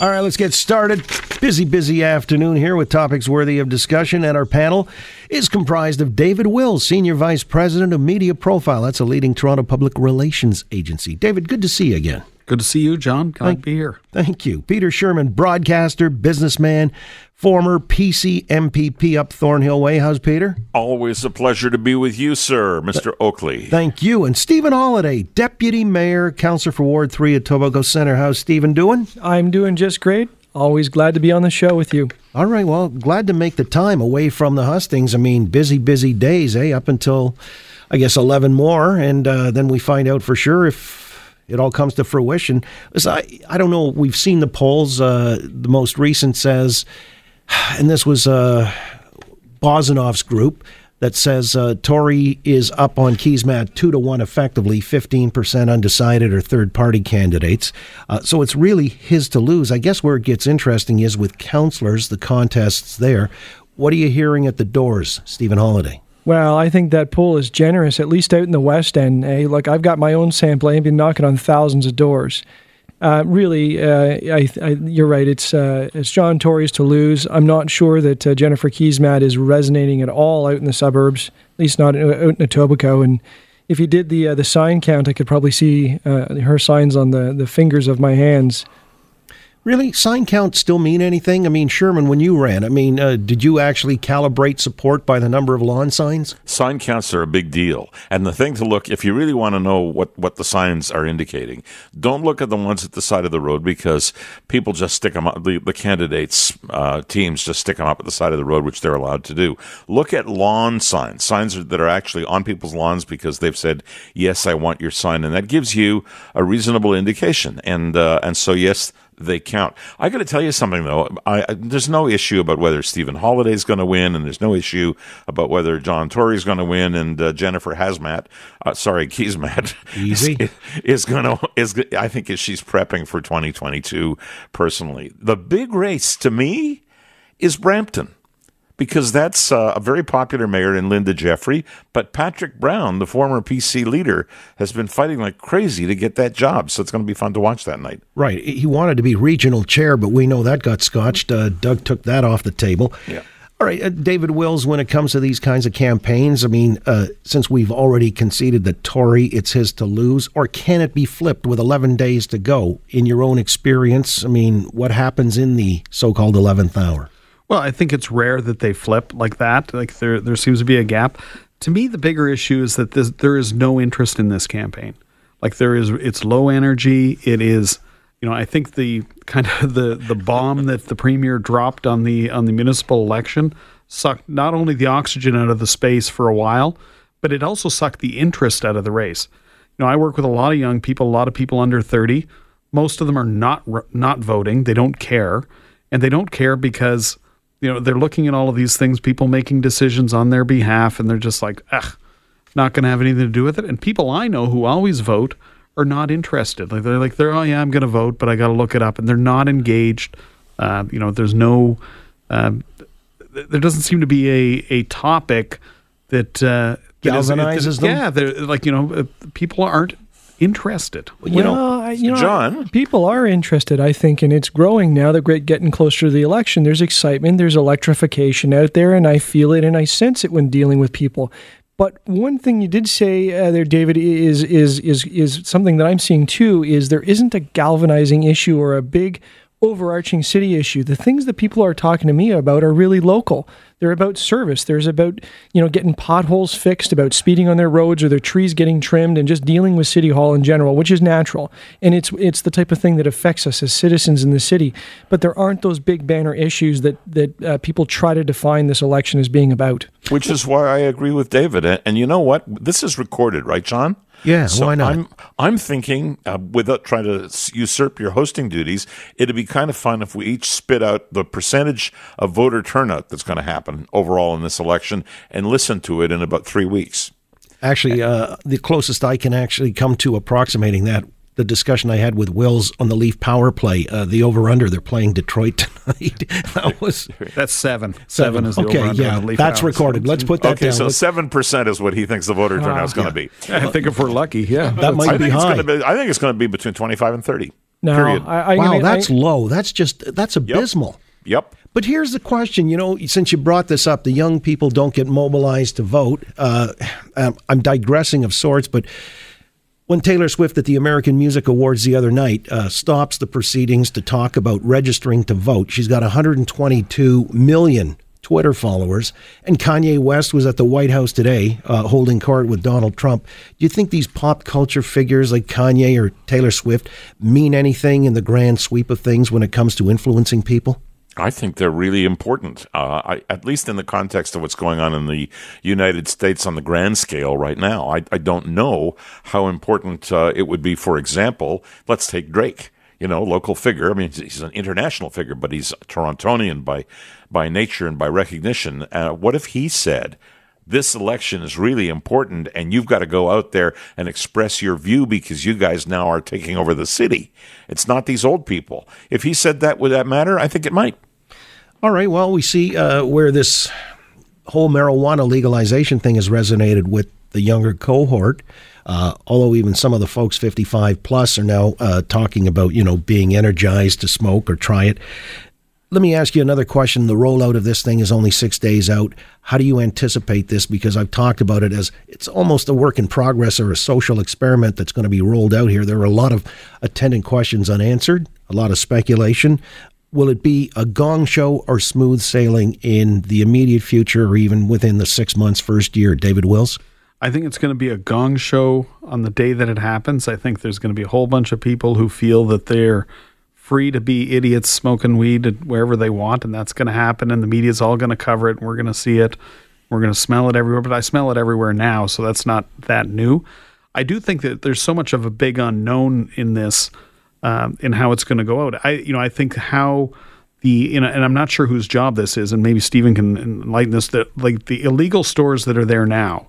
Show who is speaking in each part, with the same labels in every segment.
Speaker 1: All right, let's get started. Busy, busy afternoon here with topics worthy of discussion. And our panel is comprised of David Wills, Senior Vice President of Media Profile. That's a leading Toronto public relations agency. David, good to see you again.
Speaker 2: Good to see you, John. Glad to be here.
Speaker 1: Thank you. Peter Shurman, broadcaster, businessman, former PC MPP up Thornhill Way. How's Peter?
Speaker 3: Always a pleasure to be with you, sir, Mr. Oakley.
Speaker 1: Thank you. And Stephen Holyday, Deputy Mayor, Councillor for Ward 3 at Etobicoke Centre. How's Stephen doing?
Speaker 4: I'm doing just great. Always glad to be on the show with you.
Speaker 1: All right. Well, glad to make the time away from the hustings. I mean, busy, busy days, eh? Up until, I guess, 11 more. And uh, then we find out for sure if it all comes to fruition. Listen, I, I don't know. We've seen the polls. Uh, the most recent says, and this was uh, Bozinoff's group that says uh, Tory is up on Keesmaat two to one effectively, 15% undecided or third party candidates. Uh, so it's really his to lose. I guess where it gets interesting is with councillors, the contests there. What are you hearing at the doors, Stephen Holyday?
Speaker 4: Well, I think that pool is generous, at least out in the West End. Eh? Like I've got my own sample. I've been knocking on thousands of doors. Uh, really, uh, I, I, you're right. It's uh, it's John Tory's to lose. I'm not sure that uh, Jennifer Keesmaat is resonating at all out in the suburbs, at least not out in Etobicoke. And if you did the uh, the sign count, I could probably see uh, her signs on the, the fingers of my hands.
Speaker 1: Really, sign counts still mean anything? I mean, Shurman, when you ran, I mean, uh, did you actually calibrate support by the number of lawn signs?
Speaker 3: Sign counts are a big deal, and the thing to look if you really want to know what what the signs are indicating, don't look at the ones at the side of the road because people just stick them up. The, the candidates uh, teams just stick them up at the side of the road, which they're allowed to do. Look at lawn signs, signs that are actually on people's lawns because they've said, "Yes, I want your sign," and that gives you a reasonable indication. And uh, and so yes they count. I got to tell you something though. I, I, there's no issue about whether Stephen Holyday is going to win, and there's no issue about whether John Tory is going to win, and uh, Jennifer Hazmat, uh, sorry, Keesmaat,
Speaker 1: Easy.
Speaker 3: is, is going to is. I think she's prepping for 2022. Personally, the big race to me is Brampton because that's uh, a very popular mayor in Linda Jeffrey. But Patrick Brown, the former PC leader, has been fighting like crazy to get that job. So it's going to be fun to watch that night.
Speaker 1: Right. He wanted to be regional chair, but we know that got scotched. Uh, Doug took that off the table.
Speaker 3: Yeah.
Speaker 1: All right, uh, David Wills, when it comes to these kinds of campaigns, I mean, uh, since we've already conceded that Tory, it's his to lose, or can it be flipped with 11 days to go? In your own experience, I mean, what happens in the so called 11th hour?
Speaker 2: Well, I think it's rare that they flip like that. Like there, there seems to be a gap. To me, the bigger issue is that this, there is no interest in this campaign. Like there is, it's low energy. It is, you know, I think the kind of the the bomb that the premier dropped on the on the municipal election sucked not only the oxygen out of the space for a while, but it also sucked the interest out of the race. You know, I work with a lot of young people, a lot of people under thirty. Most of them are not not voting. They don't care, and they don't care because you know, they're looking at all of these things, people making decisions on their behalf, and they're just like, ugh, not going to have anything to do with it. And people I know who always vote are not interested. Like they're like, they're oh yeah, I'm going to vote, but I got to look it up, and they're not engaged. Uh, you know, there's no, um, there doesn't seem to be a a topic that uh,
Speaker 1: galvanizes
Speaker 2: them. Yeah, like you know, uh, people aren't interested.
Speaker 4: Well, you, know, you know,
Speaker 3: John,
Speaker 4: people are interested. I think, and it's growing now. That we're getting closer to the election. There's excitement. There's electrification out there, and I feel it and I sense it when dealing with people. But one thing you did say uh, there, David, is is is is something that I'm seeing too. Is there isn't a galvanizing issue or a big overarching city issue. The things that people are talking to me about are really local. They're about service. There's about, you know, getting potholes fixed, about speeding on their roads or their trees getting trimmed and just dealing with city hall in general, which is natural. And it's it's the type of thing that affects us as citizens in the city. But there aren't those big banner issues that that uh, people try to define this election as being about.
Speaker 3: Which is why I agree with David. And you know what? This is recorded, right, John?
Speaker 1: Yeah,
Speaker 3: so
Speaker 1: why not?
Speaker 3: I'm I'm thinking uh, without trying to usurp your hosting duties, it'd be kind of fun if we each spit out the percentage of voter turnout that's going to happen overall in this election and listen to it in about three weeks.
Speaker 1: Actually, uh, the closest I can actually come to approximating that the discussion I had with Wills on the Leaf power play, uh, the over under. They're playing Detroit tonight. that was
Speaker 2: that's seven. Seven, seven is the
Speaker 1: okay.
Speaker 2: over
Speaker 1: Yeah, that's recorded. Let's put that
Speaker 3: okay,
Speaker 1: down.
Speaker 3: so seven percent is what he thinks the voter turnout is going to
Speaker 2: be. I think if we're lucky, yeah,
Speaker 1: that might
Speaker 3: I
Speaker 1: be
Speaker 3: think
Speaker 1: high.
Speaker 3: Be, I think it's going to be between twenty five and thirty.
Speaker 4: No,
Speaker 3: Period.
Speaker 4: I, I,
Speaker 1: wow,
Speaker 4: I-
Speaker 1: that's low. That's just that's abysmal.
Speaker 3: Yep.
Speaker 1: But here's the question. You know, since you brought this up, the young people don't get mobilized to vote. Uh, I'm digressing of sorts, but when Taylor Swift at the American Music Awards the other night uh, stops the proceedings to talk about registering to vote, she's got 122 million Twitter followers, and Kanye West was at the White House today uh, holding court with Donald Trump. Do you think these pop culture figures like Kanye or Taylor Swift mean anything in the grand sweep of things when it comes to influencing people?
Speaker 3: I think they're really important, uh, I, at least in the context of what's going on in the United States on the grand scale right now. I, I don't know how important uh, it would be, for example, let's take Drake. You know, local figure. I mean, he's an international figure, but he's Torontonian by by nature and by recognition. Uh, what if he said, this election is really important and you've got to go out there and express your view because you guys now are taking over the city. It's not these old people. If he said that, would that matter? I think it might.
Speaker 1: All right. Well, we see uh, where this whole marijuana legalization thing has resonated with the younger cohort. Uh, although even some of the folks 55 plus are now uh, talking about you know being energized to smoke or try it. Let me ask you another question. The rollout of this thing is only six days out. How do you anticipate this? Because I've talked about it as it's almost a work in progress or a social experiment that's going to be rolled out here. There are a lot of attendant questions unanswered, a lot of speculation. Will it be a gong show or smooth sailing in the immediate future or even within the six months, first year? David Wills?
Speaker 2: I think it's going to be a gong show on the day that it happens. I think there's going to be a whole bunch of people who feel that they're free to be idiots smoking weed wherever they want, and that's going to happen. And the media's all going to cover it, and we're going to see it. We're going to smell it everywhere, but I smell it everywhere now, so that's not that new. I do think that there's so much of a big unknown in this, um, in how it's going to go out. I, you know, I think how the, you know, and I'm not sure whose job this is, and maybe Stephen can enlighten us That like the illegal stores that are there now,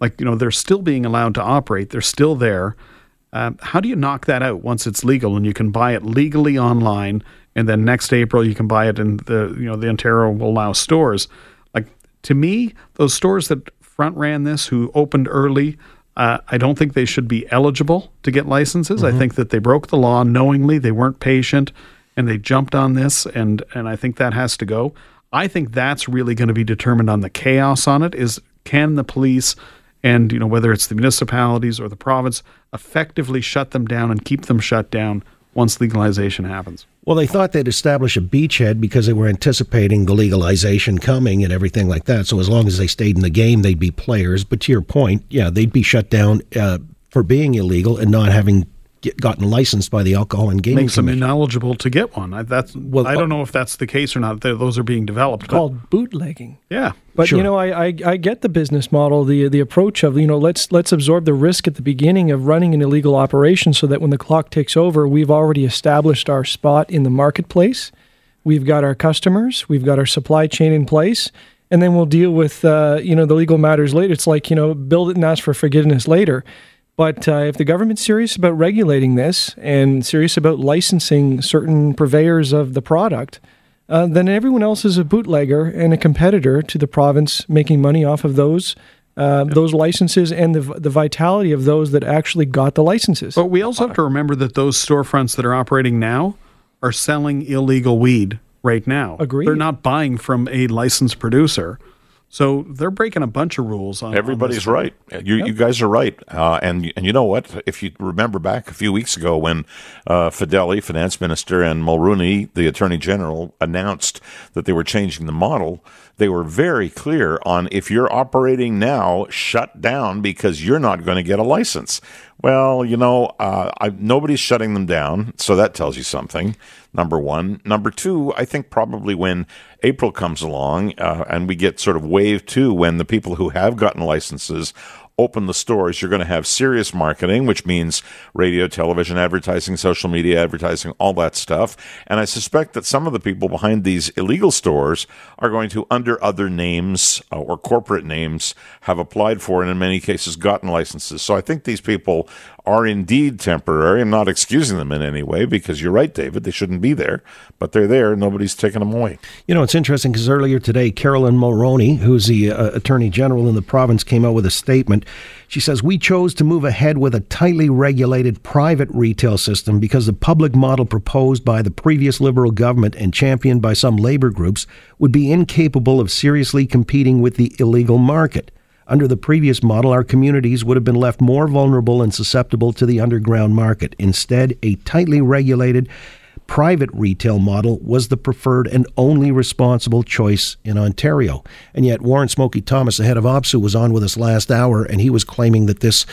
Speaker 2: like you know, they're still being allowed to operate. They're still there. Um, how do you knock that out once it's legal and you can buy it legally online, and then next April you can buy it in the you know the Ontario will allow stores. Like to me, those stores that front ran this, who opened early, uh, I don't think they should be eligible to get licenses. I think that they broke the law knowingly. They weren't patient, and they jumped on this, and and I think that has to go. I think that's really going to be determined on the chaos on it. Is can the police and you know whether it's the municipalities or the province effectively shut them down and keep them shut down once legalization happens.
Speaker 1: Well, they thought they'd establish a beachhead because they were anticipating the legalization coming and everything like that. So as long as they stayed in the game, they'd be players. But to your point, yeah, they'd be shut down uh, for being illegal and not having get, gotten licensed by the Alcohol and Gaming
Speaker 2: Makes them
Speaker 1: Commission.
Speaker 2: ineligible to get one. I, that's
Speaker 1: Well,
Speaker 2: I don't know if that's the case or not. Th- Those are being developed. but-
Speaker 4: called bootlegging.
Speaker 2: yeah.
Speaker 4: But
Speaker 1: Sure.
Speaker 4: you know, I, I I get the business model, the the approach of you know let's let's absorb the risk at the beginning of running an illegal operation, so that when the clock ticks over, we've already established our spot in the marketplace. We've got our customers, we've got our supply chain in place, and then we'll deal with uh, you know the legal matters later. It's like you know build it and ask for forgiveness later. But uh, if the government's serious about regulating this and serious about licensing certain purveyors of the product, uh, then everyone else is a bootlegger and a competitor to the province, making money off of those uh, those licenses and the the vitality of those that actually got the licenses.
Speaker 2: But we also have to remember that those storefronts that are operating now are selling illegal weed right now.
Speaker 4: Agreed.
Speaker 2: They're not buying from a licensed producer. So they're breaking a bunch of rules on on
Speaker 3: Everybody's
Speaker 2: this.
Speaker 3: right. You you guys are right. Uh, and and you know what? If you remember back a few weeks ago when uh, Fedeli, finance minister, and Mulroney, the attorney general, announced that they were changing the model, they were very clear on if you're operating now, shut down because you're not going to get a license. Well, you know, uh, I, nobody's shutting them down, so that tells you something. Number one. Number two, I think probably when April comes along uh, and we get sort of wave two, when the people who have gotten licenses open the stores, you're going to have serious marketing, which means radio, television advertising, social media advertising, all that stuff. And I suspect that some of the people behind these illegal stores are going to, under other names uh, or corporate names, have applied for and in many cases gotten licenses. So I think these people are indeed temporary. I'm not excusing them in any way because you're right, David. They shouldn't be there, but they're there. Nobody's taking them away.
Speaker 1: You know, it's interesting because earlier today, Caroline Mulroney, who's the uh, Attorney General in the province, came out with a statement She says, We chose to move ahead with a tightly regulated private retail system because the public model proposed by the previous Liberal government and championed by some labor groups would be incapable of seriously competing with the illegal market. Under the previous model, our communities would have been left more vulnerable and susceptible to the underground market. Instead, a tightly regulated private retail model was the preferred and only responsible choice in Ontario. And yet, Warren Smokey Thomas, the head of OPSEU, was on with us last hour, and he was claiming that this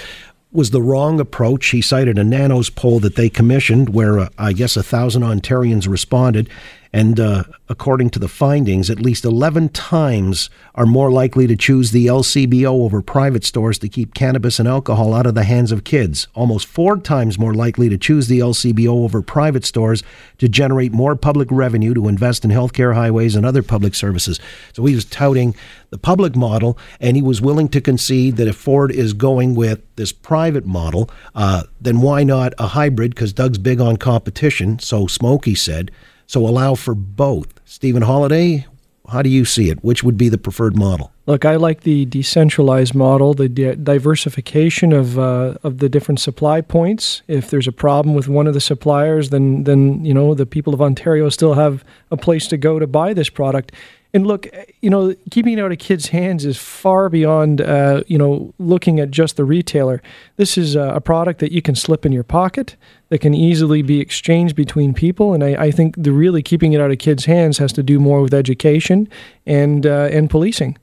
Speaker 1: was the wrong approach. He cited a Nanos poll that they commissioned, where uh, I guess a thousand Ontarians responded, and uh, according to the findings, at least 11 times are more likely to choose the LCBO over private stores to keep cannabis and alcohol out of the hands of kids. Almost four times more likely to choose the LCBO over private stores to generate more public revenue to invest in healthcare, highways, and other public services. So he was touting the public model, and he was willing to concede that if Ford is going with this private model, uh, then why not a hybrid? Because Doug's big on competition, so Smokey said. So allow for both. Stephen Holyday, how do you see it? Which would be the preferred model?
Speaker 4: Look, I like the decentralized model, the di- diversification of uh, of the different supply points. If there's a problem with one of the suppliers, then then you know the people of Ontario still have a place to go to buy this product. And look, you know, keeping it out of kids' hands is far beyond, uh, you know, looking at just the retailer. This is a product that you can slip in your pocket, that can easily be exchanged between people. And I, I think the really keeping it out of kids' hands has to do more with education and uh, and policing.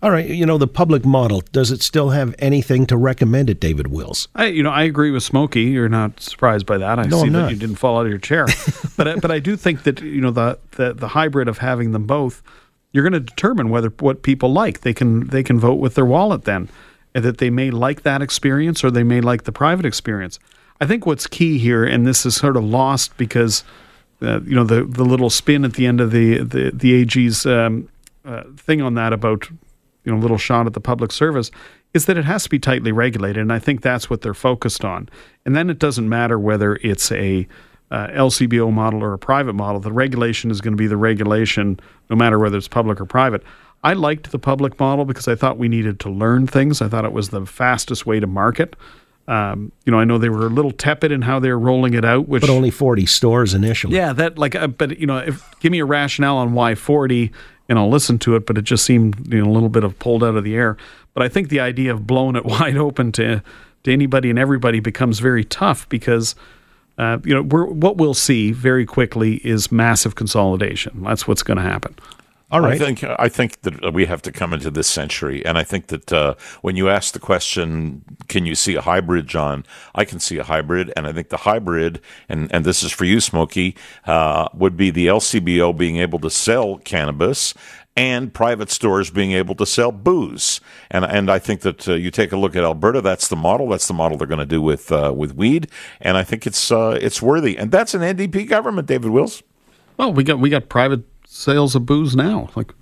Speaker 1: All right, you know the public model. Does it still have anything to recommend it, David Wills?
Speaker 2: I, you know, I agree with Smokey. You're not surprised by that. I
Speaker 1: no,
Speaker 2: see that you didn't fall out of your chair, but I, but I do think that you know the, the the hybrid of having them both, you're going to determine whether what people like. They can they can vote with their wallet then, and that they may like that experience or they may like the private experience. I think what's key here, and this is sort of lost because, uh, you know, the the little spin at the end of the the the AG's um, uh, thing on that about you know a little shot at the public service is that it has to be tightly regulated, and I think that's what they're focused on. And then it doesn't matter whether it's a uh, LCBO model or a private model. The regulation is going to be the regulation, no matter whether it's public or private. I liked the public model because I thought we needed to learn things. I thought it was the fastest way to market. Um, you know, I know they were a little tepid in how they were rolling it out, which
Speaker 1: But only 40 stores initially.
Speaker 2: yeah, that like, uh, but you know, if give me a rationale on why forty, and I'll listen to it. But it just seemed you know a little bit of pulled out of the air. But I think the idea of blowing it wide open to to anybody and everybody becomes very tough because. Uh, you know, what we'll see very quickly is massive consolidation. That's what's going to happen.
Speaker 1: All right.
Speaker 3: I think I think that we have to come into this century, and I think that uh, when you ask the question, "Can you see a hybrid, John?" I can see a hybrid, and I think the hybrid, and and this is for you, Smokey, uh, would be the LCBO being able to sell cannabis and private stores being able to sell booze. And and I think that uh, you take a look at Alberta, that's the model. That's the model they're going to do with uh, with weed, and I think it's uh, it's worthy. And that's an NDP government, David Wills.
Speaker 2: Well, we got we got private sales of booze now. Like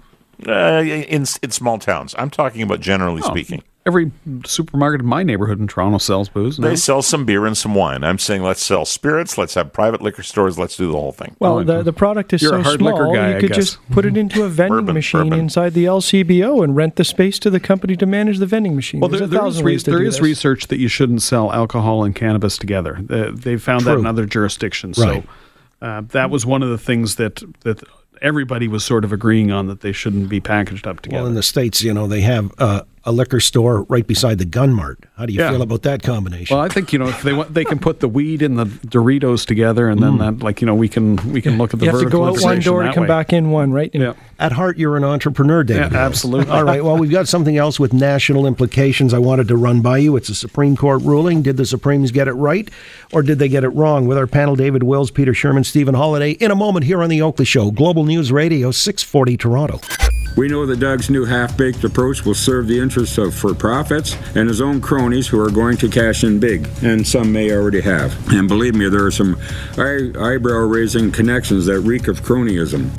Speaker 3: Uh, in in small towns, I'm talking about generally
Speaker 2: Oh.
Speaker 3: speaking.
Speaker 2: every supermarket in my neighborhood in Toronto sells booze. Now.
Speaker 3: They sell some beer and some wine. I'm saying let's sell spirits. Let's have private liquor stores. Let's do the whole thing.
Speaker 4: Well,
Speaker 2: Oh,
Speaker 4: the, the product is
Speaker 2: you're
Speaker 4: so
Speaker 2: a hard liquor
Speaker 4: small,
Speaker 2: guy,
Speaker 4: you could just put it into a vending
Speaker 3: Bourbon,
Speaker 4: machine
Speaker 3: bourbon.
Speaker 4: inside the LCBO and rent the space to the company to manage the vending machine.
Speaker 2: Well,
Speaker 4: There's
Speaker 2: there,
Speaker 4: a
Speaker 2: there is, re-
Speaker 4: ways to
Speaker 2: there
Speaker 4: do
Speaker 2: is
Speaker 4: this.
Speaker 2: research that you shouldn't sell alcohol and cannabis together. Uh, they've found that in other jurisdictions.
Speaker 1: Right.
Speaker 2: So uh, that was one of the things that that everybody was sort of agreeing on that they shouldn't be packaged up together.
Speaker 1: Well, in the States, you know, they have uh, a liquor store right beside the gun mart. How do you
Speaker 2: Yeah.
Speaker 1: feel about that combination?
Speaker 2: well, I think you know if they want, they can put the weed and the Doritos together, and then hmm. that like you know we can we can look at the
Speaker 4: You have to go out one door to
Speaker 2: that
Speaker 4: come
Speaker 2: way.
Speaker 4: back in one, right? And
Speaker 2: Yeah.
Speaker 1: At heart, you're an entrepreneur, David.
Speaker 2: Yeah, absolutely.
Speaker 1: All right. Well, we've got something else with national implications I wanted to run by you. It's a Supreme Court ruling. Did the Supremes get it right or did they get it wrong? With our panel, David Wills, Peter Shurman, Stephen Holyday. in a moment here on The Oakley Show, Global News Radio, 640 Toronto.
Speaker 5: We know that Doug's new half baked approach will serve the interests of for profits and his own cronies who are going to cash in big, and some may already have. And believe me, there are some eye- eyebrow raising connections that reek of cronyism.